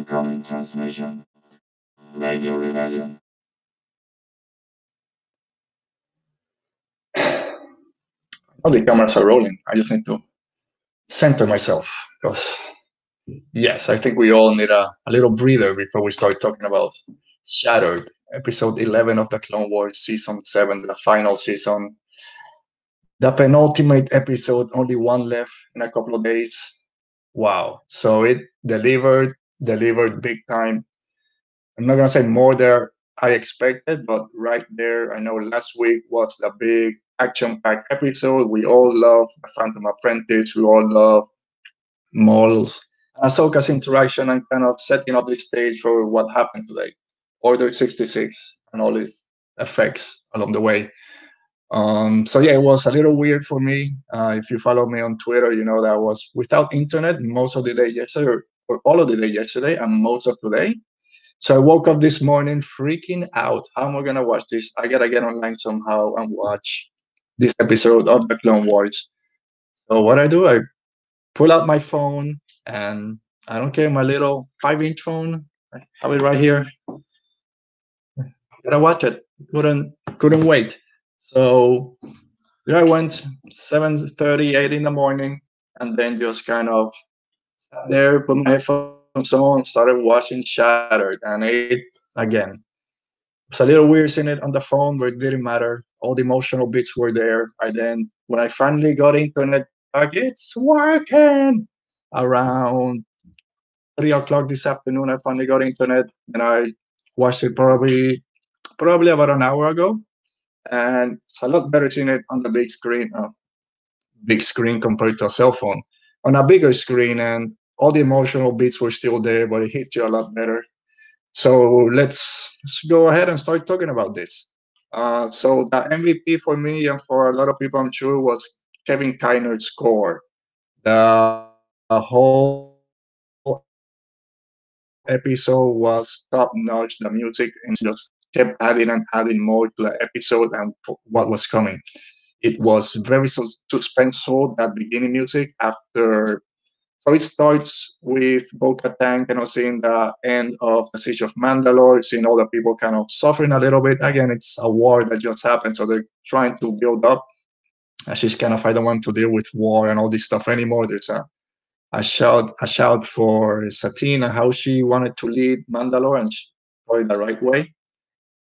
Incoming transmission. Radio Rebellion. All the cameras are rolling. I just need to center myself because, yes, I think we all need a, a little breather before we start talking about Shattered, episode 11 of the Clone Wars season 7, the final season. The penultimate episode, only one left in a couple of days. Wow. So it delivered, delivered big time. I'm not to say more there I expected, but right there, I know last week was the big action-packed episode. We all love the Phantom Apprentice. We all love Maul's Ahsoka's interaction and kind of setting up the stage for what happened today. Order 66 and all its effects along the way. Um, so yeah, it was a little weird for me. Uh, if you follow me on Twitter, you know that I was without internet most of the day yesterday, or, or all of the day yesterday, and most of today. So I woke up this morning freaking out. How am I gonna watch this? I gotta get online somehow and watch this episode of the Clone Wars. So what I do, I pull out my phone and I don't care my little five-inch phone. I have it right here. Gotta watch it. Couldn't couldn't wait. So there I went, 7:30, 8 in the morning, and then just kind of there, put my headphones on, started watching Shattered, and it again. It's a little weird seeing it on the phone, but it didn't matter. All the emotional bits were there. I then, when I finally got internet, like it's working around three o'clock this afternoon. I finally got internet, and I watched it probably probably about an hour ago and it's a lot better seeing it on the big screen, uh, big screen compared to a cell phone. On a bigger screen, and all the emotional beats were still there, but it hit you a lot better. So let's, let's go ahead and start talking about this. Uh, so the MVP for me and for a lot of people, I'm sure, was Kevin Kiner's score. The, the whole episode was top notch. The music and just kept adding and adding more to the episode and what was coming. It was very sus- suspenseful, that beginning music after. So it starts with Bo Katan kind of seeing the end of the Siege of Mandalore, seeing all the people kind of suffering a little bit. Again, it's a war that just happened, so they're trying to build up. And she's kind of, I don't want to deal with war and all this stuff anymore. There's a a shout a shout for Satine and how she wanted to lead Mandalore and the right way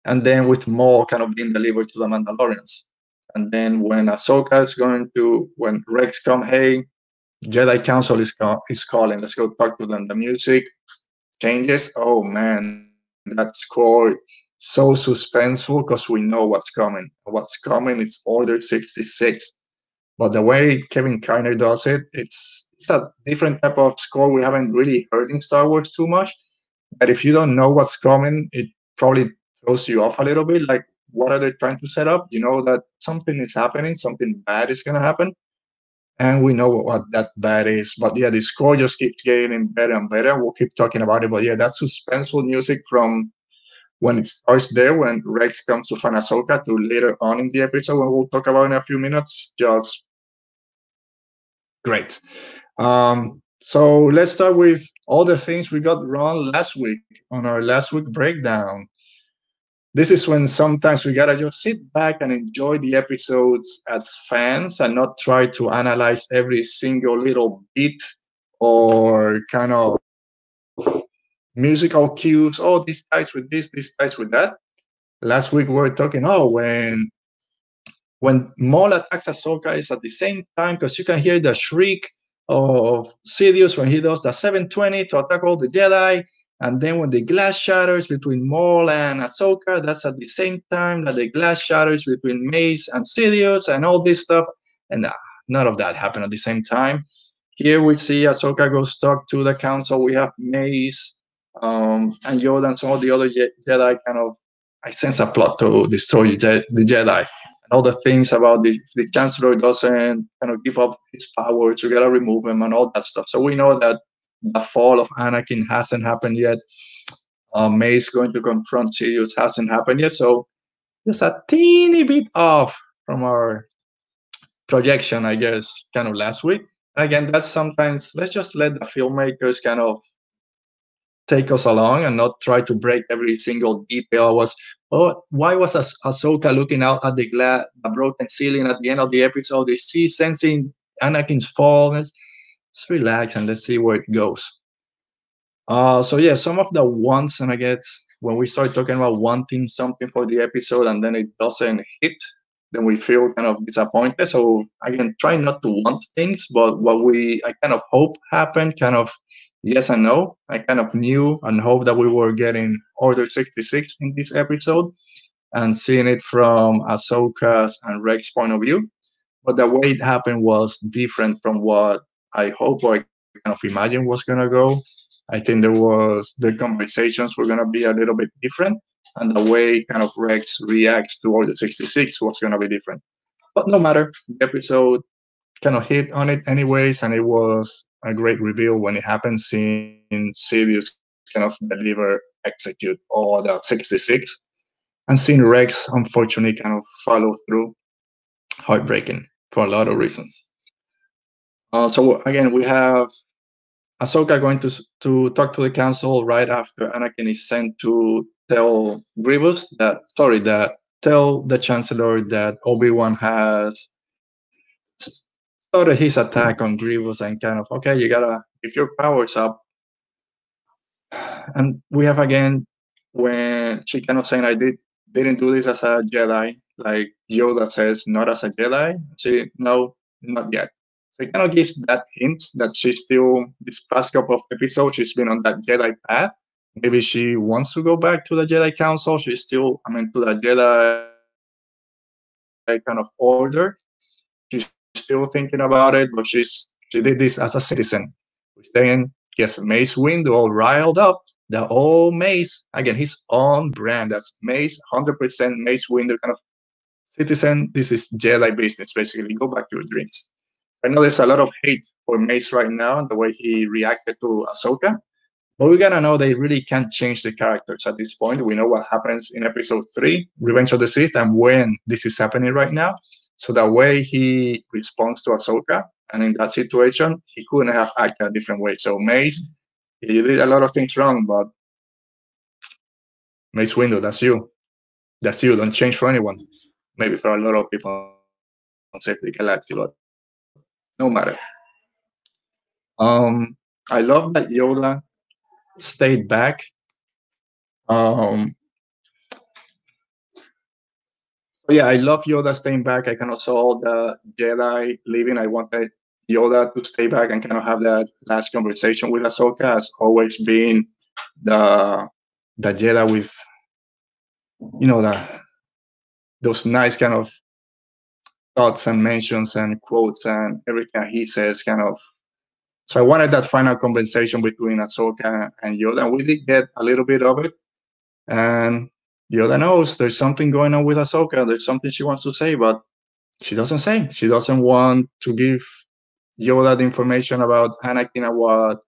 and then with more kind of being delivered to the Mandalorians. And then when Ahsoka is going to, when Rex come, hey, Jedi Council is, is calling, let's go talk to them. The music changes. Oh man, that score so suspenseful because we know what's coming. What's coming? It's Order 66. But the way Kevin Kiner does it, it's it's a different type of score we haven't really heard in Star Wars too much. But if you don't know what's coming, it probably throws you off a little bit. Like, what are they trying to set up? You know that something is happening, something bad is to happen. And we know what that bad is. But yeah, the score just keeps getting better and better. We'll keep talking about it. But yeah, that suspenseful music from when it starts there, when Rex comes to find Ahsoka, to later on in the episode, when we'll talk about in a few minutes, just great. Um, so let's start with all the things we got wrong last week on our last week breakdown this is when sometimes we gotta just sit back and enjoy the episodes as fans and not try to analyze every single little beat or kind of musical cues. Oh, this ties with this, this ties with that. Last week we were talking, oh, when when Maul attacks Ahsoka is at the same time because you can hear the shriek of Sidious when he does the 720 to attack all the Jedi and then when the glass shatters between Maul and Ahsoka, that's at the same time that the glass shatters between Mace and Sidious and all this stuff. And uh, none of that happened at the same time. Here we see Ahsoka goes talk to the council. We have Mace um, and Yoda and some of the other Je- Jedi kind of, I sense a plot to destroy Je- the Jedi. And all the things about the, the Chancellor doesn't kind of give up his power, you gotta remove him and all that stuff. So we know that the fall of Anakin hasn't happened yet. Uh, Mace going to confront Sidious hasn't happened yet. So just a teeny bit off from our projection, I guess, kind of last week. Again, that's sometimes let's just let the filmmakers kind of take us along and not try to break every single detail. Was oh, why was ah- Ahsoka looking out at the glass, the broken ceiling at the end of the episode? Is she sensing Anakin's fall? Let's, relax and let's see where it goes. Uh, so yeah, some of the wants, and I guess when we start talking about wanting something for the episode and then it doesn't hit, then we feel kind of disappointed. So again, try not to want things, but what we I kind of hope happened, kind of yes and no. I kind of knew and hoped that we were getting Order 66 in this episode and seeing it from Ahsoka's and Rex's point of view. But the way it happened was different from what I hope or I kind of imagine was gonna go. I think there was the conversations were gonna be a little bit different, and the way kind of Rex reacts to Order 66 was gonna be different. But no matter, the episode kind of hit on it anyways, and it was a great reveal when it happened, seeing Sidious kind of deliver, execute all the 66, and seeing Rex unfortunately kind of follow through. Heartbreaking for a lot of reasons. Uh, so again, we have Ahsoka going to to talk to the council right after Anakin is sent to tell Grievous that sorry that tell the Chancellor that Obi Wan has started his attack on Grievous and kind of okay, you gotta if your powers up. And we have again when she kind of saying I did didn't do this as a Jedi, like Yoda says, not as a Jedi. She no, not yet. It kind of gives that hint that she's still this past couple of episodes she's been on that Jedi path. Maybe she wants to go back to the Jedi Council. She's still, I mean, to the Jedi kind of order. She's still thinking about it, but she's she did this as a citizen, which then gets Mace Windu all riled up. The old Mace, again, his own brand. That's Mace, 100% Mace Windu kind of citizen. This is Jedi business, basically. Go back to your dreams. I know there's a lot of hate for Mace right now and the way he reacted to Ahsoka. But we gotta know they really can't change the characters at this point. We know what happens in episode three, Revenge of the Sith, and when this is happening right now. So the way he responds to Ahsoka, and in that situation, he couldn't have acted a different way. So Mace, you did a lot of things wrong, but Mace Windu, that's you. That's you. Don't change for anyone. Maybe for a lot of people on Save the Galaxy, but no matter. Um, I love that Yoda stayed back. Um, yeah, I love Yoda staying back. I kind of saw the Jedi leaving. I wanted Yoda to stay back and kind of have that last conversation with Ahsoka has always been the the Jedi with you know the those nice kind of thoughts and mentions and quotes and everything he says kind of so I wanted that final conversation between Ahsoka and Yoda, we did get a little bit of it. And Yoda knows there's something going on with Ahsoka. There's something she wants to say, but she doesn't say. She doesn't want to give Yoda the information about Anakin and what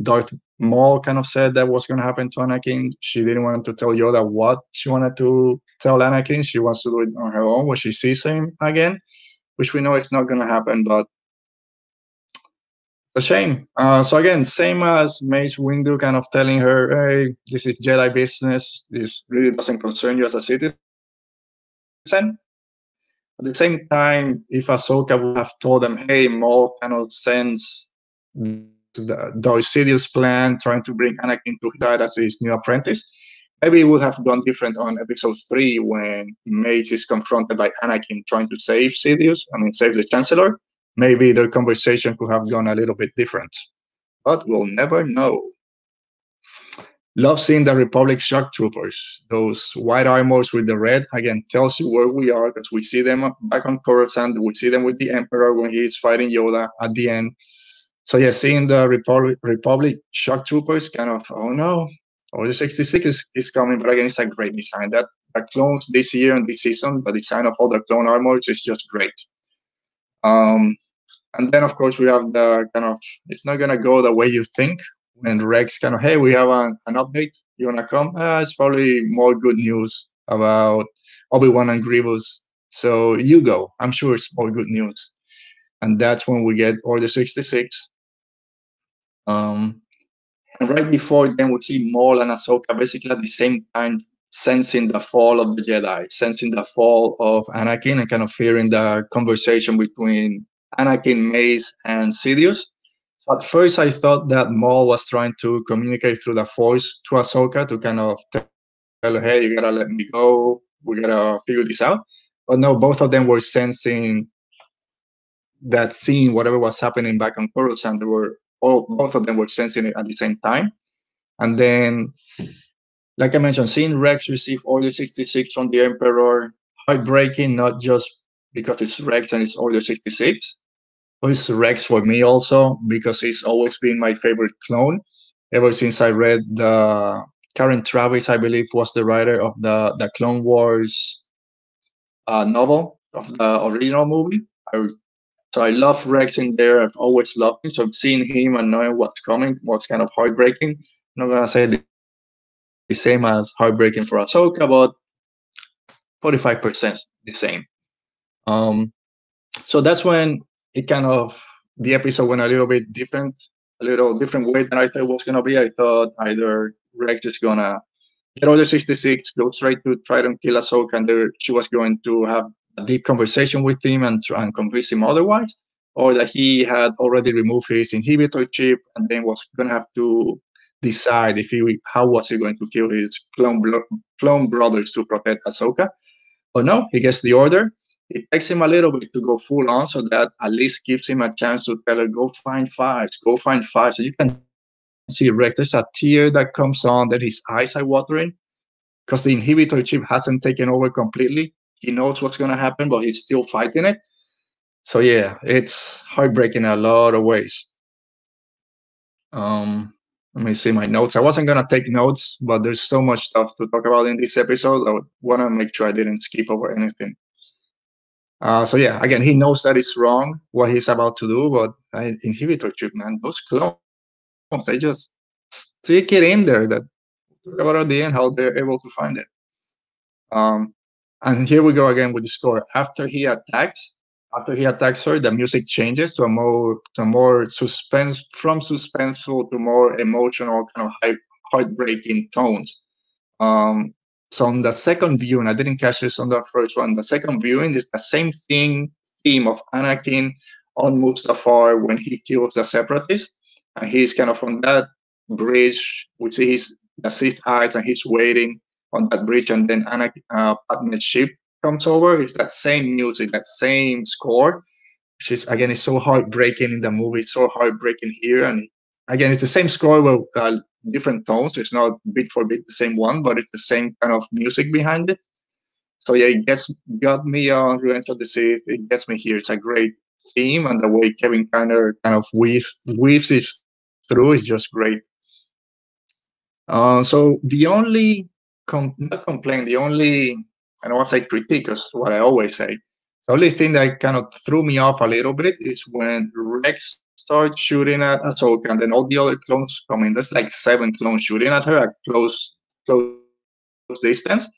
Darth Maul kind of said that was going to happen to Anakin. She didn't want to tell Yoda what she wanted to tell Anakin. She wants to do it on her own when she sees him again, which we know it's not going to happen, but a shame. Uh, so again, same as Mace Windu kind of telling her, hey, this is Jedi business. This really doesn't concern you as a citizen. At the same time, if Ahsoka would have told them, hey, Maul kind of sends the Sidious plan, trying to bring Anakin to his as his new apprentice, maybe it would have gone different on episode three when Mace is confronted by Anakin trying to save Sidious, I mean, save the Chancellor maybe the conversation could have gone a little bit different. But we'll never know. Love seeing the Republic shock troopers, those white armors with the red. Again, tells you where we are because we see them back on Coruscant. We see them with the Emperor when he is fighting Yoda at the end. So yeah, seeing the Republic Republic shock troopers, kind of oh no, Order 66 is, is coming. But again, it's a great design. That the clones this year and this season, the design of all the clone armors is just great. Um, and then, of course, we have the kind of, it's not to go the way you think. When Rex kind of, hey, we have an, an update. You want to come? Uh, it's probably more good news about Obi-Wan and Grievous. So you go. I'm sure it's more good news. And that's when we get Order 66. Um, And right before then, we see Maul and Ahsoka basically at the same time sensing the fall of the Jedi, sensing the fall of Anakin, and kind of hearing the conversation between Anakin, Mace, and Sidious. At first, I thought that Maul was trying to communicate through the Force to Ahsoka to kind of tell her, "Hey, you gotta let me go. We gotta figure this out." But no, both of them were sensing that scene, whatever was happening back on Coruscant, they were all both of them were sensing it at the same time. And then, like I mentioned, seeing Rex receive Order 66 from the Emperor, heartbreaking, not just because it's Rex and it's Order 66, but it's Rex for me also because he's always been my favorite clone ever since I read the Karen Traviss, I believe, was the writer of the the Clone Wars uh, novel of the original movie. I so I love Rex in there. I've always loved him. So seeing him and knowing what's coming was kind of heartbreaking. I'm not gonna say the, same as heartbreaking for Ahsoka, but 45% the same. Um, so that's when it kind of the episode went a little bit different, a little different way than I thought was gonna be. I thought either Rex is gonna get Order 66, go straight to try to kill Ahsoka, and there she was going to have deep conversation with him and try and convince him otherwise, or that he had already removed his inhibitor chip and then was going to have to decide if he how was he going to kill his clone clone brothers to protect Ahsoka. But no, he gets the order. It takes him a little bit to go full on, so that at least gives him a chance to tell her, "Go find five, go find five. So you can see Rex. There's a tear that comes on, that his eyes are watering because the inhibitor chip hasn't taken over completely. He knows what's going to happen, but he's still fighting it. So yeah, it's heartbreaking in a lot of ways. Um, let me see my notes. I wasn't gonna take notes, but there's so much stuff to talk about in this episode. I want to make sure I didn't skip over anything. Uh, so yeah, again, he knows that it's wrong what he's about to do, but uh, inhibitor chip, man, those clones, they just stick it in there. That talk about at the end how they're able to find it. Um, and here we go again with the score. After he attacks, after he attacks her, the music changes to a more to a more suspense from suspenseful to more emotional, kind of high, heartbreaking tones. Um, so on the second viewing, I didn't catch this on the first one. The second viewing is the same thing theme of Anakin on Mustafar when he kills the separatist, and he's kind of on that bridge. We see his the Sith eyes, and he's waiting on that bridge, and then Anna uh, Padme's comes over. It's that same music, that same score, which is again it's so heartbreaking in the movie, so heartbreaking here, and again it's the same score with uh, different tones. It's not bit for bit the same one, but it's the same kind of music behind it. So yeah, it gets got me on Revenge of the Sith. It gets me here. It's a great theme, and the way Kevin Kiner kind of weaves weaves it through is just great. Uh, so the only com- not complain. The only I don't want to say critique, because what I always say. The only thing that kind of threw me off a little bit is when Rex starts shooting at Ahsoka, and then all the other clones come in. There's like seven clones shooting at her at close close distance.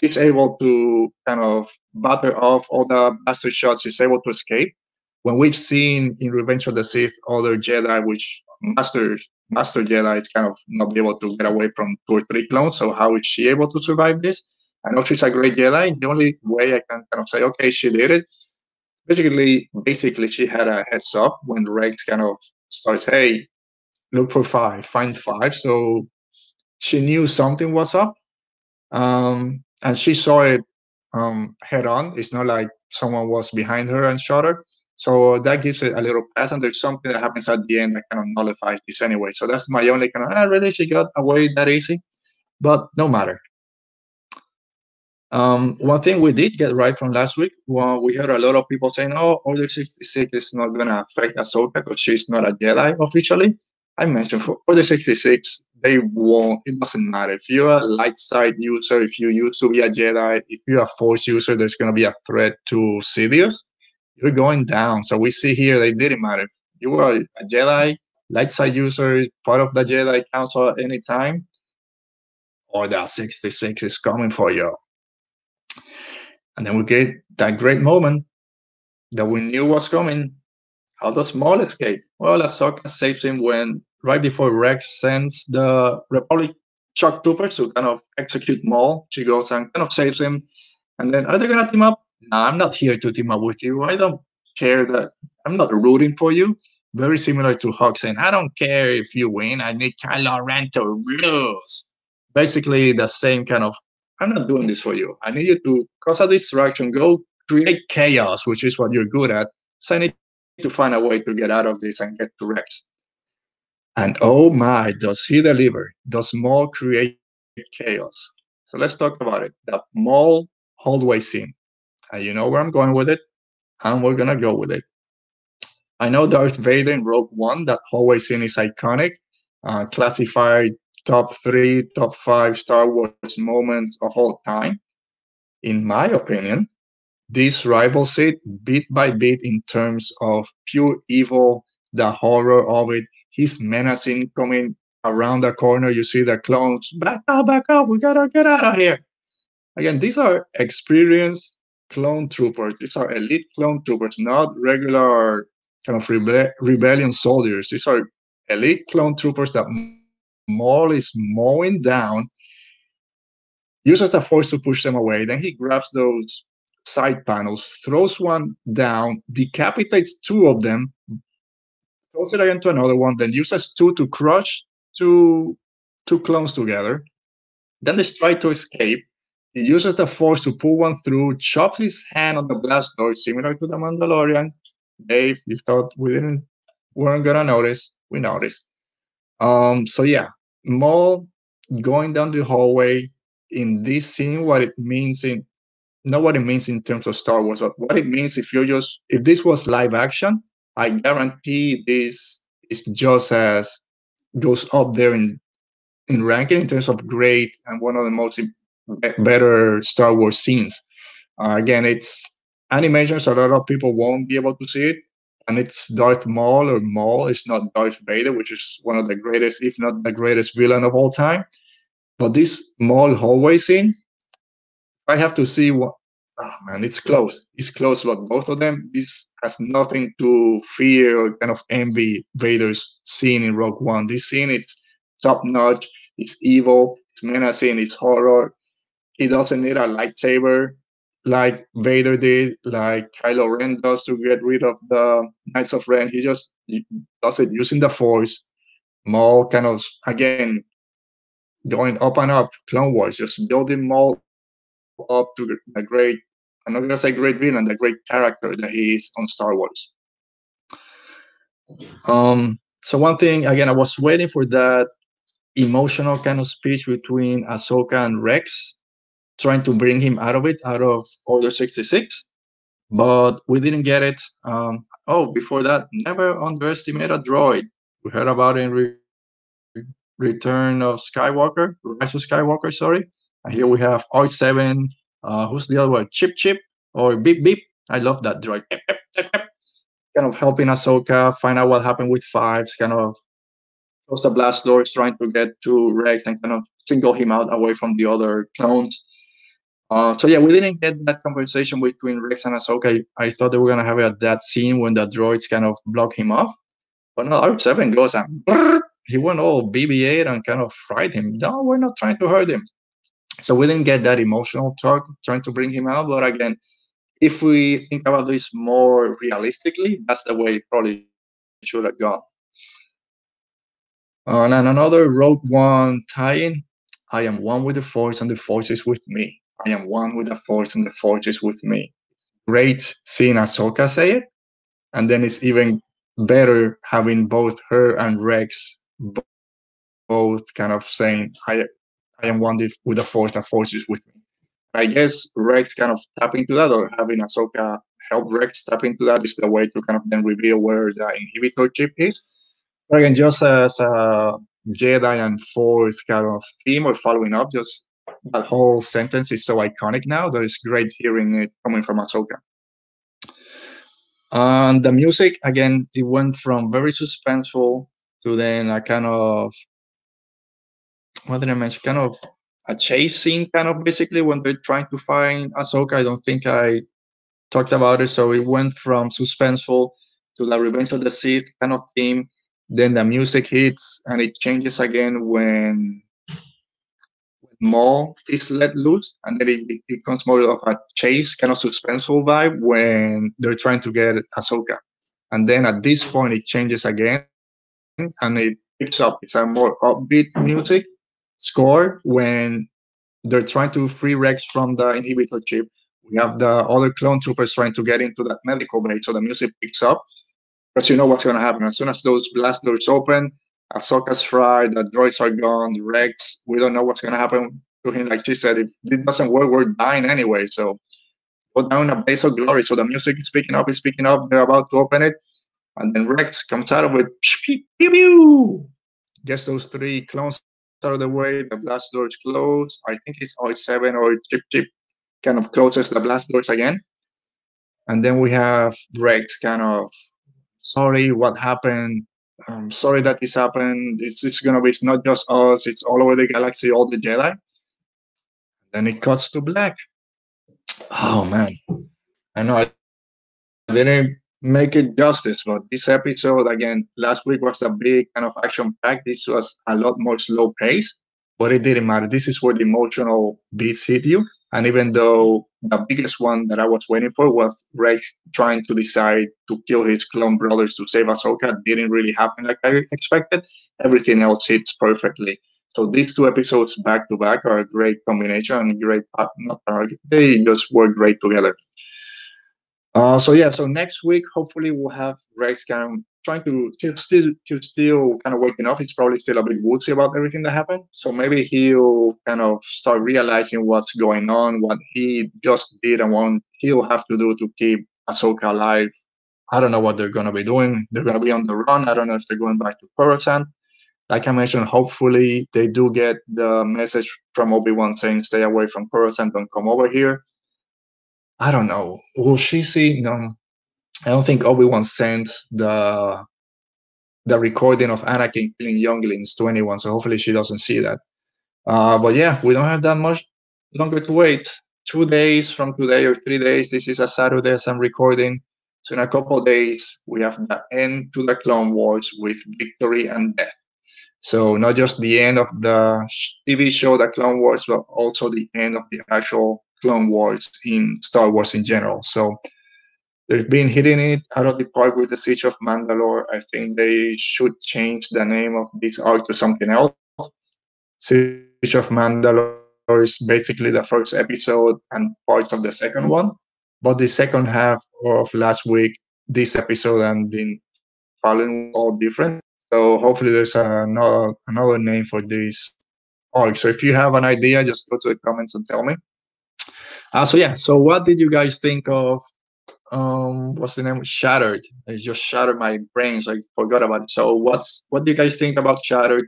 She's able to kind of batter off all the blaster shots. She's able to escape. When we've seen in Revenge of the Sith other Jedi, which masters Master Jedi is kind of not able to get away from two or three clones. So how is she able to survive this? I know she's a great Jedi. The only way I can kind of say, okay, she did it. Basically, basically, she had a heads up when Rex kind of starts, hey, look for five, find five. So she knew something was up, um, and she saw it um, head on. It's not like someone was behind her and shot her. So that gives it a little pass, and there's something that happens at the end that kind of nullifies this anyway. So that's my only kind of, ah, really, she got away that easy, but no matter. Um, one thing we did get right from last week, well, we heard a lot of people saying, "Oh, Order 66 is not going to affect Ahsoka because she's not a Jedi officially." I mentioned for Order 66, they won't. It doesn't matter if you're a light side user, if you used to be a Jedi, if you're a Force user, there's going to be a threat to Sidious you're going down. So we see here they didn't matter. You were a Jedi, light side user, part of the Jedi Council at any time, or that 66 is coming for you. And then we get that great moment that we knew was coming. How does Maul escape? Well, Ahsoka saves him when right before Rex sends the Republic shock troopers to kind of execute Maul, she goes and kind of saves him. And then are they gonna team up? No, I'm not here to team up with you. I don't care that I'm not rooting for you. Very similar to Hux saying, I don't care if you win. I need Kylo Ren to lose. Basically, the same kind of. I'm not doing this for you. I need you to cause a distraction. Go create chaos, which is what you're good at. So I need to find a way to get out of this and get to Rex. And oh my, does he deliver? Does Maul create chaos? So let's talk about it. The Maul hallway scene. And you know where I'm going with it, and we're gonna go with it. I know Darth Vader in Rogue One, that hallway scene is iconic, uh, classified top three, top five Star Wars moments of all time. In my opinion, this rivals it bit by bit in terms of pure evil, the horror of it. He's menacing coming around the corner. You see the clones, back up, back up, we gotta get out of here. Again, these are experienced clone troopers. These are elite clone troopers, not regular kind of rebe- rebellion soldiers. These are elite clone troopers that Maul is mowing down, uses the force to push them away. Then he grabs those side panels, throws one down, decapitates two of them, throws it again to another one, then uses two to crush two two clones together. Then they try to escape. He uses the force to pull one through, chops his hand on the blast door, similar to the Mandalorian. Dave, you thought we didn't weren't gonna notice. We noticed. Um, so yeah, Maul going down the hallway in this scene, what it means in not what it means in terms of Star Wars, but what it means if you're just if this was live action, I guarantee this is just as goes up there in in ranking in terms of great and one of the most better Star Wars scenes. Uh, again, it's animation, so a lot of people won't be able to see it. And it's Darth Maul or Maul. It's not Darth Vader, which is one of the greatest, if not the greatest villain of all time. But this Maul hallway scene, I have to see what. Oh man, it's close. It's close, but both of them, this has nothing to fear or kind of envy Vader's scene in Rogue One. This scene, it's top notch. It's evil. It's menacing. It's horror. He doesn't need a lightsaber like Vader did, like Kylo Ren does to get rid of the Knights of Ren. He just does it using the Force. Maul kind of again going up and up. Clone Wars just building Maul up to the great. I'm not gonna say great villain, the great character that he is on Star Wars. Um. So one thing again, I was waiting for that emotional kind of speech between Ahsoka and Rex trying to bring him out of it, out of Order 66, but we didn't get it. Um, oh, before that, never underestimate a droid. We heard about it in Re- Return of Skywalker, Rise of Skywalker, sorry. And here we have R7. Uh, who's the other one? Chip Chip or Beep Beep. I love that droid. kind of helping Ahsoka find out what happened with Fives, kind of close the blast doors, trying to get to Rex and kind of single him out away from the other clones. Uh, so yeah, we didn't get that conversation between Rex and Ahsoka. I, I thought they were gonna have it that scene when the droids kind of block him off. But no, R7 goes and he went all BB-8 and kind of fried him. No, we're not trying to hurt him. So we didn't get that emotional talk trying to bring him out. But again, if we think about this more realistically, that's the way it probably should have gone. Uh, and another Rogue One tie-in. I am one with the Force, and the Force is with me. I am one with the Force, and the Force is with me. Great seeing Ahsoka say it, and then it's even better having both her and Rex both kind of saying, "I, I am one with the Force. The Force is with me." I guess Rex kind of tapping into that, or having Ahsoka help Rex tap into that is the way to kind of then reveal where the inhibitor chip is. But again, just as a Jedi and Force kind of theme or following up, just that whole sentence is so iconic now that it's great hearing it coming from Ahsoka. And the music, again, it went from very suspenseful to then a kind of, what did I mention? Kind of a chase scene, kind of basically when they're trying to find Ahsoka. I don't think I talked about it. So it went from suspenseful to the Revenge of the Sith kind of theme. Then the music hits and it changes again when Maul is let loose, and then it, becomes more of a chase, kind of suspenseful vibe when they're trying to get Ahsoka. And then at this point, it changes again, and it picks up. It's a more upbeat music score when they're trying to free Rex from the inhibitor chip. We have the other clone troopers trying to get into that medical bay, so the music picks up. Because you know what's going to happen. As soon as those blast doors open, Ahsoka's fried, the droids are gone, Rex, we don't know what's going to happen to him. Like she said, if it doesn't work, we're dying anyway. So go down a base of glory. So the music is picking up, is picking up. They're about to open it. And then Rex comes out of it. Just those three clones out of the way. The blast doors close. I think it's R7 or Chip Chip kind of closes the blast doors again. And then we have Rex kind of, sorry, what happened? I'm sorry that this happened. It's, it's gonna be, it's not just us, it's all over the galaxy, all the Jedi. Then it cuts to black. Oh man. I know I didn't make it justice, but this episode again, last week was a big kind of action pack. This was a lot more slow pace, but it didn't matter. This is where the emotional beats hit you. And even though the biggest one that I was waiting for was Rex trying to decide to kill his clone brothers to save Ahsoka, didn't really happen like I expected. Everything else hits perfectly. So these two episodes back to back are a great combination and great not target. they just work great together. Uh, so yeah, so next week hopefully we'll have Rex kind of trying to still to still kind of waking up. He's probably still a bit woodsy about everything that happened. So maybe he'll kind of start realizing what's going on, what he just did, and what he'll have to do to keep Ahsoka alive. I don't know what they're gonna be doing. They're gonna be on the run. I don't know if they're going back to Coruscant. Like I mentioned, hopefully they do get the message from Obi Wan saying, "Stay away from Coruscant, don't come over here." I don't know. Will she see? No, I don't think Obi Wan sent the the recording of Anakin killing younglings to anyone, so hopefully she doesn't see that. Uh, but yeah, we don't have that much longer to wait. Two days from today or three days. This is a Saturday as I'm recording. So in a couple days, we have the end to the Clone Wars with victory and death. So not just the end of the TV show, the Clone Wars, but also the end of the actual Clone Wars in Star Wars in general. So they've been hitting it out of the park with the Siege of Mandalore. I think they should change the name of this arc to something else. Siege of Mandalore is basically the first episode and parts of the second one. But the second half of last week, this episode and the following all different. So hopefully there's another another name for this arc. So if you have an idea, just go to the comments and tell me. Uh, so yeah, so what did you guys think of um what's the name? Shattered. It just shattered my brains i forgot about it. So what's what do you guys think about shattered?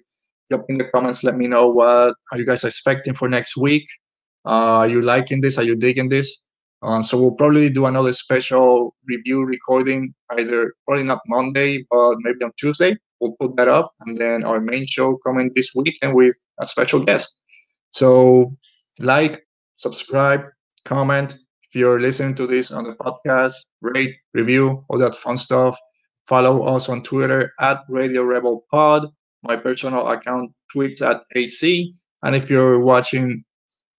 Drop in the comments let me know what are you guys expecting for next week? Uh, are you liking this? Are you digging this? Um, so we'll probably do another special review recording either probably not monday but maybe on tuesday. We'll put that up and then our main show coming this weekend with a special guest. So like subscribe comment if you're listening to this on the podcast, rate, review, all that fun stuff. Follow us on Twitter at Radio Rebel Pod. My personal account tweets at AC. And if you're watching,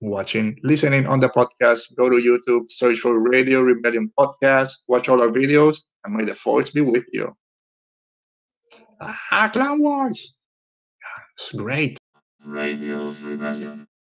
watching, listening on the podcast, go to YouTube, search for Radio Rebellion Podcast, watch all our videos, and may the force be with you. Ah, Clone Wars! It's great. Radio Rebellion.